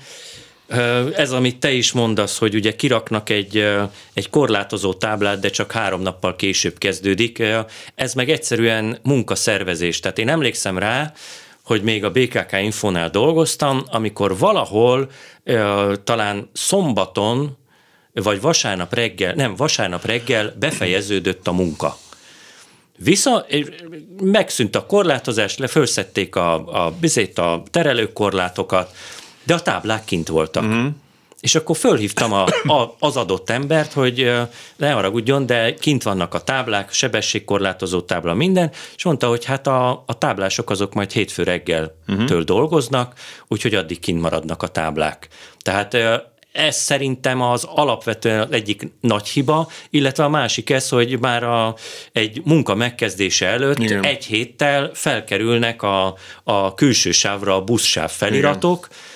ez, amit te is mondasz, hogy ugye kiraknak egy, egy korlátozó táblát, de csak három nappal később kezdődik, ez meg egyszerűen munkaszervezés. Tehát én emlékszem rá, hogy még a BKK Infonál dolgoztam, amikor valahol talán szombaton, vagy vasárnap reggel, nem, vasárnap reggel befejeződött a munka. Vissza, megszűnt a korlátozás, lefőszették a, a, bizét, a terelőkorlátokat, de a táblák kint voltak. Uh-huh. És akkor fölhívtam a, a, az adott embert, hogy ne haragudjon, de kint vannak a táblák, sebességkorlátozó tábla, minden, és mondta, hogy hát a, a táblások azok majd hétfő reggeltől uh-huh. dolgoznak, úgyhogy addig kint maradnak a táblák. Tehát ez szerintem az alapvetően az egyik nagy hiba, illetve a másik ez, hogy már a, egy munka megkezdése előtt Igen. egy héttel felkerülnek a, a külső sávra a buszsáv feliratok, Igen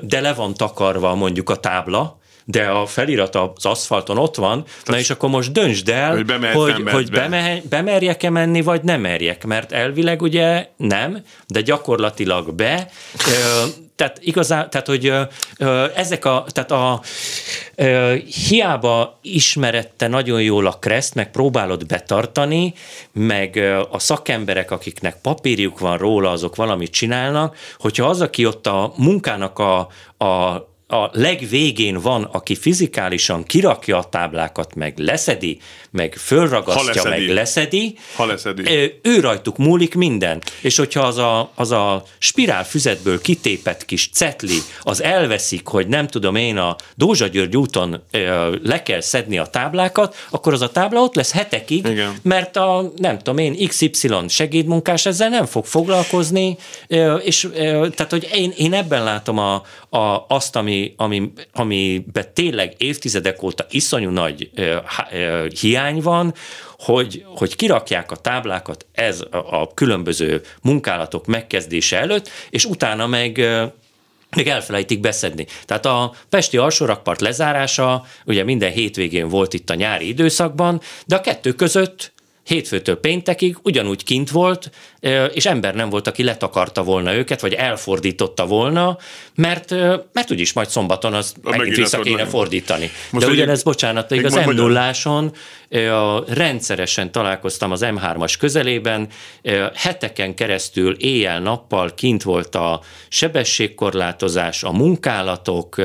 de le van takarva mondjuk a tábla, de a felirat az aszfalton ott van, Tehát, na és akkor most döntsd el, hogy, hogy, hogy be. bemerjek-e menni, vagy nem merjek, mert elvileg ugye nem, de gyakorlatilag be. Tehát igazán, tehát hogy ezek a, tehát a hiába ismerette nagyon jól a kreszt, meg próbálod betartani, meg a szakemberek, akiknek papírjuk van róla, azok valamit csinálnak, hogyha az, aki ott a munkának a, a a legvégén van, aki fizikálisan kirakja a táblákat, meg leszedi, meg fölragasztja, leszedi. meg leszedi, ha leszedi. ő rajtuk múlik minden. És hogyha az a, az a spirál füzetből kitépett kis cetli, az elveszik, hogy nem tudom én a Dózsa György úton le kell szedni a táblákat, akkor az a tábla ott lesz hetekig, Igen. mert a nem tudom én XY segédmunkás ezzel nem fog foglalkozni, és tehát, hogy én, én ebben látom a, a, azt, ami, ami, amiben tényleg évtizedek óta iszonyú nagy hiány van, hogy, hogy kirakják a táblákat ez a, a különböző munkálatok megkezdése előtt, és utána meg még elfelejtik beszedni. Tehát a Pesti alsórakpart lezárása ugye minden hétvégén volt itt a nyári időszakban, de a kettő között hétfőtől péntekig ugyanúgy kint volt, és ember nem volt, aki letakarta volna őket, vagy elfordította volna, mert, mert úgyis majd szombaton az megint, megint vissza kéne nem. fordítani. Most De ugyanez, bocsánat, még az m 0 rendszeresen találkoztam az M3-as közelében, heteken keresztül éjjel-nappal kint volt a sebességkorlátozás, a munkálatok,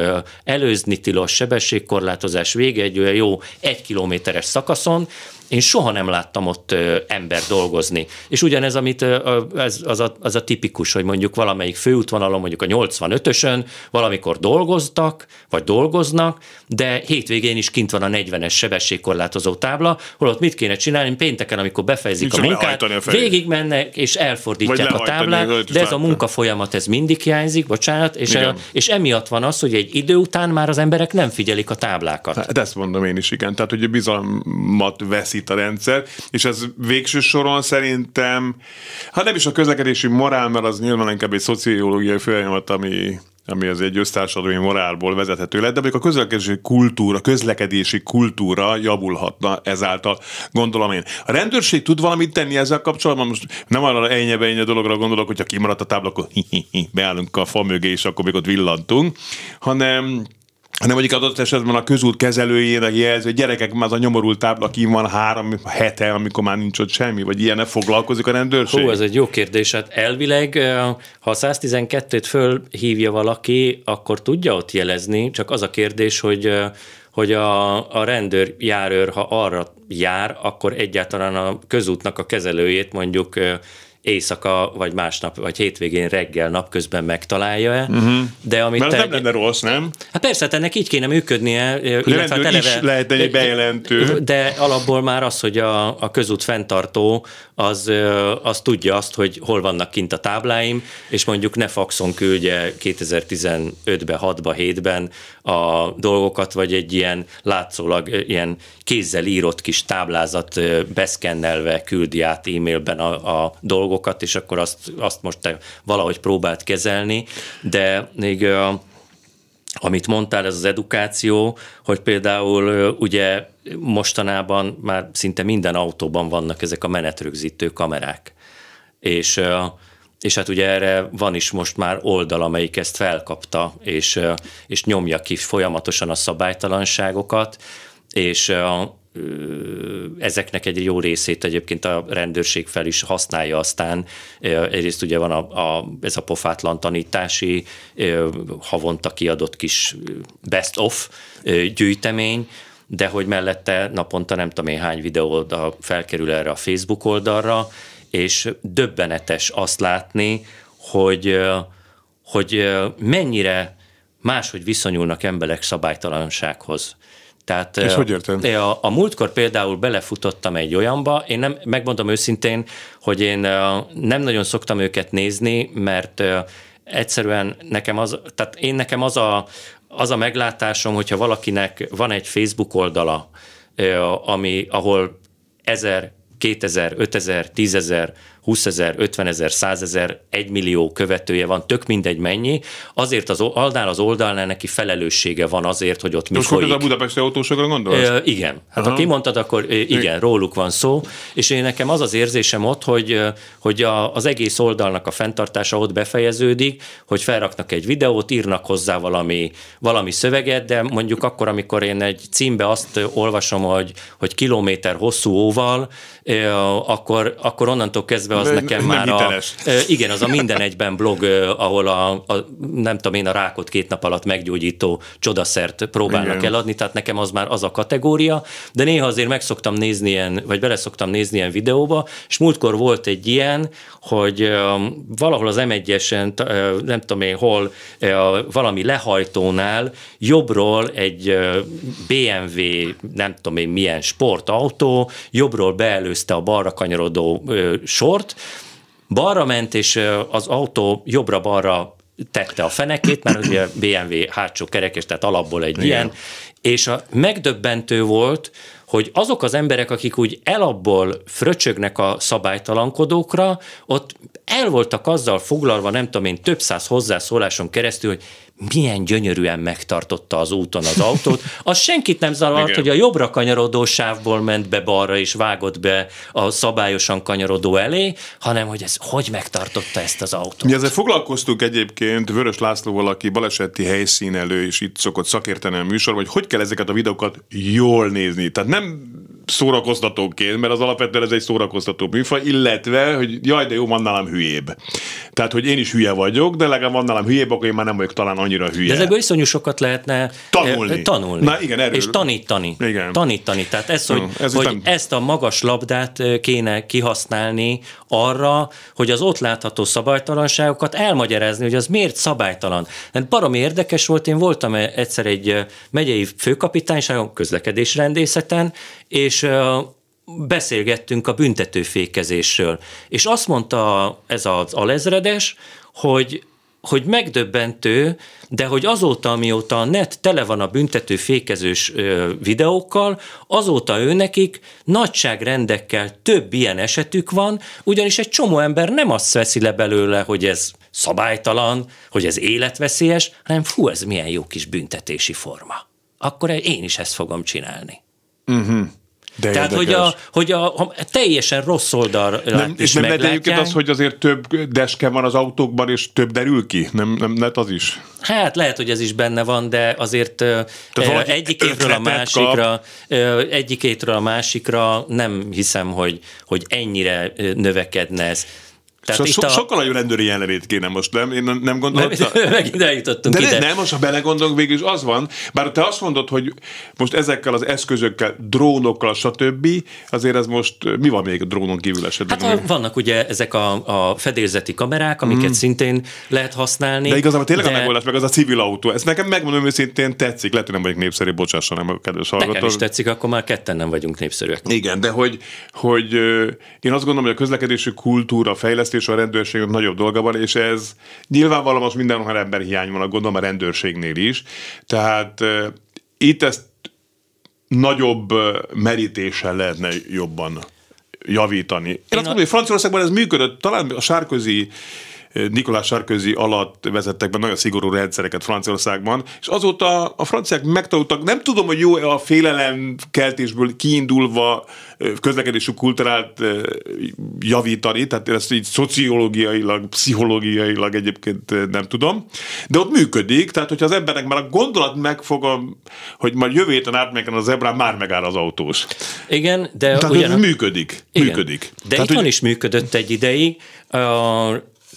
előzni tilos sebességkorlátozás vége egy olyan jó egy kilométeres szakaszon, én soha nem láttam ott ember dolgozni. És ugyanez, amit ez, az, a, az a tipikus, hogy mondjuk valamelyik főútvonalon, mondjuk a 85-ösön valamikor dolgoztak, vagy dolgoznak, de hétvégén is kint van a 40-es sebességkorlátozó tábla, holott mit kéne csinálni pénteken, amikor befejezik a munkát, a végig mennek és elfordítják a táblát, de ez a munka folyamat ez mindig hiányzik, bocsánat, és, el, és emiatt van az, hogy egy idő után már az emberek nem figyelik a táblákat. Hát ezt mondom én is, igen. Tehát, hogy bizalmat veszi itt a rendszer, és ez végső soron szerintem, hát nem is a közlekedési morál, mert az nyilván inkább egy szociológiai folyamat, ami ami az egy össztársadalmi morálból vezethető lett, de még a közlekedési kultúra, közlekedési kultúra javulhatna ezáltal, gondolom én. A rendőrség tud valamit tenni ezzel kapcsolatban? Most nem arra ennyi dologra gondolok, hogyha kimaradt a tábla, akkor beállunk a fa mögé, és akkor még ott villantunk, hanem hanem mondjuk adott esetben a közút kezelőjének jelző, hogy gyerekek, már az a nyomorult tábla ki van három hete, amikor már nincs ott semmi, vagy ilyen foglalkozik a rendőrség? Hú, ez egy jó kérdés. Hát elvileg, ha a 112-t fölhívja valaki, akkor tudja ott jelezni, csak az a kérdés, hogy hogy a, a rendőr járőr, ha arra jár, akkor egyáltalán a közútnak a kezelőjét mondjuk éjszaka, vagy másnap, vagy hétvégén reggel napközben megtalálja-e. Uh-huh. De amit Mert te, nem lenne rossz, nem? Hát persze, hát ennek így kéne működnie. Illetve hát eleve, is lehet egy bejelentő. De alapból már az, hogy a, a közút fenntartó az, az tudja azt, hogy hol vannak kint a tábláim, és mondjuk ne faxon küldje 2015-ben, 6-ban, 7-ben a dolgokat, vagy egy ilyen látszólag ilyen kézzel írott kis táblázat beszkennelve küldi át e-mailben a, a dolgokat, és akkor azt, azt most te valahogy próbált kezelni, de még amit mondtál, ez az edukáció, hogy például ugye mostanában már szinte minden autóban vannak ezek a menetrögzítő kamerák. És és hát ugye erre van is most már oldal, amelyik ezt felkapta, és, és nyomja ki folyamatosan a szabálytalanságokat, és ezeknek egy jó részét egyébként a rendőrség fel is használja aztán. Egyrészt ugye van a, a, ez a pofátlan tanítási havonta kiadott kis best of gyűjtemény, de hogy mellette naponta nem tudom én hány videó felkerül erre a Facebook oldalra, és döbbenetes azt látni, hogy, hogy mennyire máshogy viszonyulnak emberek szabálytalansághoz. Tehát És hogy érted? A, a múltkor például belefutottam egy olyanba, én nem, megmondom őszintén, hogy én nem nagyon szoktam őket nézni, mert egyszerűen nekem az, tehát én nekem az a, az a meglátásom, hogyha valakinek van egy Facebook oldala, ami, ahol ezer, 2000, 5000, 10.000 20 ezer, 50 ezer, 100 ezer, 1 millió követője van, tök mindegy mennyi, azért az oldal az oldalnál neki felelőssége van azért, hogy ott mi Most folyik. a budapesti autósokra gondolsz? E, igen. Hát Aha. ha kimondtad, akkor igen, róluk van szó, és én nekem az az érzésem ott, hogy, hogy a, az egész oldalnak a fenntartása ott befejeződik, hogy felraknak egy videót, írnak hozzá valami, valami szöveget, de mondjuk akkor, amikor én egy címbe azt olvasom, hogy, hogy kilométer hosszú óval, akkor, akkor onnantól kezdve közben az Nem- nekem nem már a, hiteles. Igen, az a minden egyben blog, ahol a, a, nem tudom én, a rákot két nap alatt meggyógyító csodaszert próbálnak Igen. eladni, tehát nekem az már az a kategória, de néha azért meg szoktam nézni ilyen, vagy bele szoktam nézni ilyen videóba, és múltkor volt egy ilyen, hogy valahol az M1-esen, t- ö, nem tudom én hol, ö, valami lehajtónál jobbról egy BMW, nem tudom én milyen sportautó, jobbról beelőzte a balra kanyarodó ö, sort, balra ment, és az autó jobbra-balra tette a fenekét, mert ugye BMW hátsó kerekes, tehát alapból egy Igen. ilyen, és a megdöbbentő volt, hogy azok az emberek, akik úgy elabból fröcsögnek a szabálytalankodókra, ott el voltak azzal foglalva, nem tudom én, több száz hozzászóláson keresztül, hogy milyen gyönyörűen megtartotta az úton az autót. Az senkit nem zavart, Igen. hogy a jobbra kanyarodó sávból ment be balra, és vágott be a szabályosan kanyarodó elé, hanem hogy ez hogy megtartotta ezt az autót. Mi ezzel foglalkoztunk egyébként Vörös Lászlóval, aki baleseti helyszínelő, és itt szokott szakérteni a műsor, hogy hogy kell ezeket a videókat jól nézni. Tehát nem szórakoztatóként, mert az alapvetően ez egy szórakoztató műfaj, illetve, hogy jaj, de jó, van nálam hülyébb. Tehát, hogy én is hülye vagyok, de legalább van nálam hülyébb, akkor én már nem vagyok talán annyira hülye. De ezekből iszonyú sokat lehetne Tanulni. eh, tanulni. Na igen, erről. És tanítani. Igen. Tanítani. Tehát ez, hogy, Hm, ez hogy nem- ezt a magas labdát eh, kéne kihasználni arra, hogy az ott látható szabálytalanságokat elmagyarázni, hogy az miért szabálytalan. Hát baromi érdekes volt, én voltam eh, egyszer egy eh, megyei főkapitányságon, közlekedésrendészeten, és beszélgettünk a büntetőfékezésről. És azt mondta ez az alezredes, hogy hogy megdöbbentő, de hogy azóta, amióta a net tele van a büntető fékezős videókkal, azóta ő nekik nagyságrendekkel több ilyen esetük van, ugyanis egy csomó ember nem azt veszi le belőle, hogy ez szabálytalan, hogy ez életveszélyes, hanem fú, ez milyen jó kis büntetési forma. Akkor én is ezt fogom csinálni. De Tehát, hogy a, hogy a, a teljesen rossz oldal nem, is nem lehet egyébként meglátják. az, hogy azért több deske van az autókban, és több derül ki? Nem, nem lehet az is? Hát lehet, hogy ez is benne van, de azért valaki egyik évről a másikra, ö, egyik évről a másikra nem hiszem, hogy, hogy ennyire növekedne ez. Tehát So, so, sokkal nagyon rendőri jelenlét kéne most, nem? Én nem nem, gondoltam. megint eljutottunk De ide. nem, most ha belegondolunk, végül is az van, bár te azt mondod, hogy most ezekkel az eszközökkel, drónokkal, stb., azért ez most, mi van még a drónon kívül esetben? Hát a, vannak ugye ezek a, a fedélzeti kamerák, amiket mm. szintén lehet használni. de igazából tényleg de a megoldás meg az a civil autó. Ez nekem megmondom őszintén tetszik. Lehet, hogy nem vagyok népszerű, bocsásson, nem a kedves Nekem hallgató. is tetszik, akkor már ketten nem vagyunk népszerűek. Igen, de hogy, hogy én azt gondolom, hogy a közlekedési kultúra fejlesztés a rendőrségnek nagyobb dolga van, és ez nyilvánvalóan most mindenhol ember hiány van, gondolom a rendőrségnél is. Tehát ö, itt ezt nagyobb merítéssel lehetne jobban javítani. Én, azt mondom, hogy Franciaországban ez működött, talán a Sárközi Nikolás Sarkozy alatt vezettek be nagyon szigorú rendszereket Franciaországban, és azóta a franciák megtanultak, nem tudom, hogy jó a félelem keltésből kiindulva ö, közlekedésű kultúrát javítani, tehát ezt így szociológiailag, pszichológiailag egyébként nem tudom, de ott működik, tehát hogyha az embernek már a gondolat megfogom, hogy majd jövő héten átmegyek az ebrán, már megáll az autós. Igen, de Tehát ugyanak... ez működik. Igen. Működik. De Tehát, itthon hogy- is működött egy ideig. A,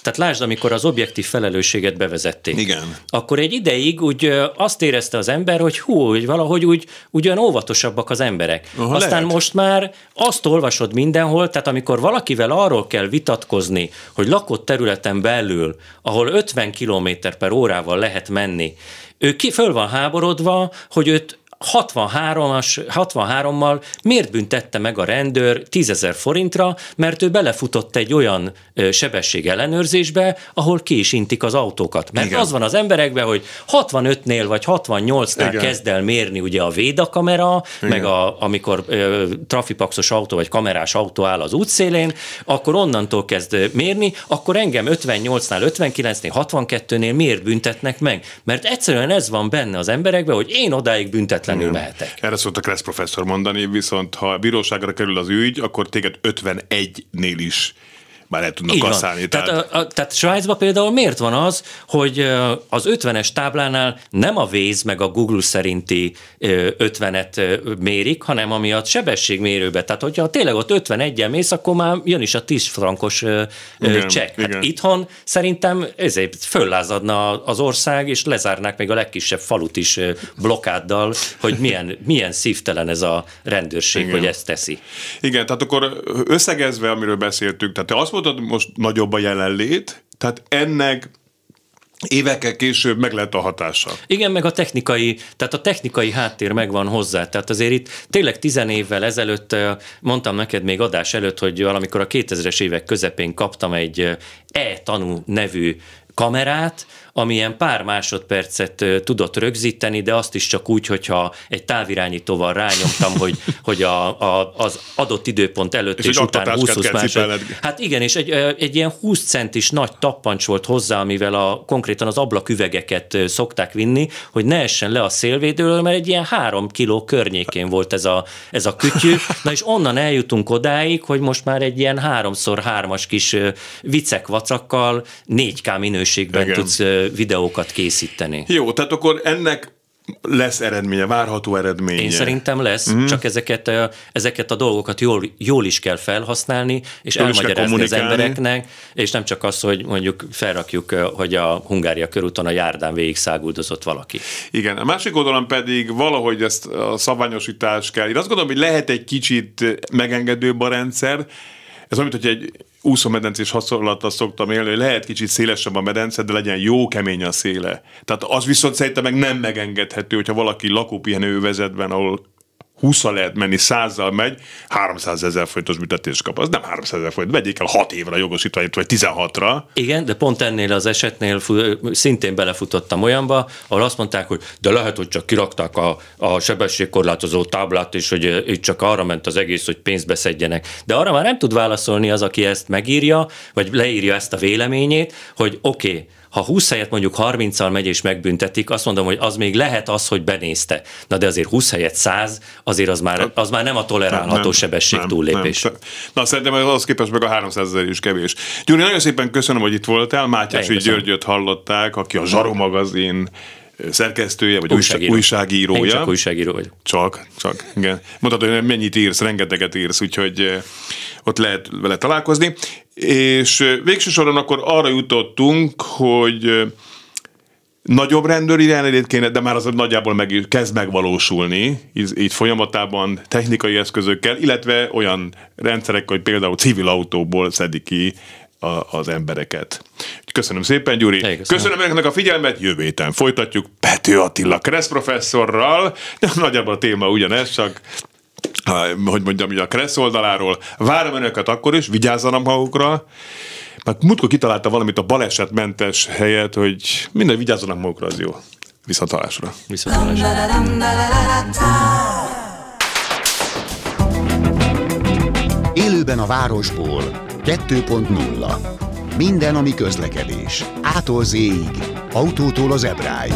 tehát lásd, amikor az objektív felelősséget bevezették. Igen. Akkor egy ideig úgy azt érezte az ember, hogy hú, hogy valahogy úgy, úgy olyan óvatosabbak az emberek. Aha, Aztán lehet. most már azt olvasod mindenhol, tehát amikor valakivel arról kell vitatkozni, hogy lakott területen belül, ahol 50 km per órával lehet menni, ő ki föl van háborodva, hogy őt 63-as, 63-mal miért büntette meg a rendőr 10 ezer forintra, mert ő belefutott egy olyan sebesség ellenőrzésbe, ahol ki is intik az autókat. Mert Igen. az van az emberekben, hogy 65-nél vagy 68-nál Igen. kezd el mérni ugye a védakamera, meg a, amikor ö, trafipaxos autó vagy kamerás autó áll az útszélén, akkor onnantól kezd mérni, akkor engem 58-nál, 59-nél, 62-nél miért büntetnek meg? Mert egyszerűen ez van benne az emberekben, hogy én odáig büntetlenül mehetek. Erre szokta Kressz professzor mondani, viszont ha a bíróságra kerül az ügy, akkor téged 51-nél is már el tudnak kaszálni. Tehát, tehát, a, a, tehát Svájcban például miért van az, hogy az 50-es táblánál nem a Waze meg a Google szerinti 50-et mérik, hanem ami a sebességmérőbe. Tehát, hogyha tényleg ott 51-en mész, akkor már jön is a 10 frankos igen, csekk. Hát igen. itthon szerintem ezért föllázadna az ország, és lezárnák még a legkisebb falut is blokkáddal, hogy milyen, milyen szívtelen ez a rendőrség, igen. hogy ezt teszi. Igen, tehát akkor összegezve, amiről beszéltünk, tehát te azt mondod, most nagyobb a jelenlét, tehát ennek évekkel később meg lehet a hatása. Igen, meg a technikai, tehát a technikai háttér megvan hozzá. Tehát azért itt tényleg tizen évvel ezelőtt, mondtam neked még adás előtt, hogy valamikor a 2000-es évek közepén kaptam egy e-tanú nevű kamerát, amilyen pár másodpercet tudott rögzíteni, de azt is csak úgy, hogyha egy távirányítóval rányomtam, hogy, hogy a, a, az adott időpont előtt és, és után 20 másod. Hát igen, és egy, egy ilyen 20 centis nagy tappancs volt hozzá, amivel a, konkrétan az ablaküvegeket szokták vinni, hogy ne essen le a szélvédőről, mert egy ilyen három kiló környékén volt ez a, ez a kütyű. Na és onnan eljutunk odáig, hogy most már egy ilyen háromszor hármas kis vicek vacakkal 4K minőségben igen. tudsz videókat készíteni. Jó, tehát akkor ennek lesz eredménye, várható eredménye. Én szerintem lesz, mm. csak ezeket, ezeket a dolgokat jól, jól is kell felhasználni, és jól elmagyarázni az embereknek, és nem csak az, hogy mondjuk felrakjuk, hogy a Hungária körúton a járdán végig száguldozott valaki. Igen, a másik oldalon pedig valahogy ezt a szabványosítás kell. Én azt gondolom, hogy lehet egy kicsit megengedőbb a rendszer, ez olyan, hogy egy úszómedencés hasonlattal szoktam élni, hogy lehet kicsit szélesebb a medence, de legyen jó kemény a széle. Tehát az viszont szerintem meg nem megengedhető, hogyha valaki lakópihenő övezetben, ahol 20 lehet menni, 100 megy, 300 ezer forintos büntetést kap. Az nem 300 ezer forint, vegyék el 6 évre jogosítványt, vagy 16-ra. Igen, de pont ennél az esetnél szintén belefutottam olyanba, ahol azt mondták, hogy de lehet, hogy csak kirakták a, a sebességkorlátozó táblát, és hogy itt csak arra ment az egész, hogy pénzt beszedjenek. De arra már nem tud válaszolni az, aki ezt megírja, vagy leírja ezt a véleményét, hogy oké, okay, ha 20 helyet mondjuk 30-al megy és megbüntetik, azt mondom, hogy az még lehet az, hogy benézte. Na de azért 20 helyet 100, azért az már, az már nem a tolerálható nem, sebesség nem, túllépés. Nem. Na szerintem az képest meg a 300 ezer is kevés. Gyuri, nagyon szépen köszönöm, hogy itt voltál. Mátyás Györgyöt hallották, aki a Zsaró magazin szerkesztője, vagy újságíró. újságírója. Én csak újságíró vagy. Csak, csak, igen. Mondhatod, hogy mennyit írsz, rengeteget írsz, úgyhogy ott lehet vele találkozni. És végső soron akkor arra jutottunk, hogy nagyobb rendőri jelenlét kéne, de már az nagyjából meg, kezd megvalósulni, így, így folyamatában technikai eszközökkel, illetve olyan rendszerek, hogy például civil autóból szedik ki a, az embereket. Köszönöm szépen, Gyuri. Köszönöm. köszönöm önöknek a figyelmet, jövő héten folytatjuk Pető Attila Kressz professzorral. Nagyjából a téma ugyanez, csak hogy mondjam, a Kressz oldaláról. Várom önöket akkor is, vigyázzanak magukra. Mert múltkor kitalálta valamit a balesetmentes helyet, hogy minden vigyázzanak magukra, az jó. Viszontalásra. Viszontalásra. Élőben a városból 2.0. Minden, ami közlekedés. Ától z autótól az ebráig.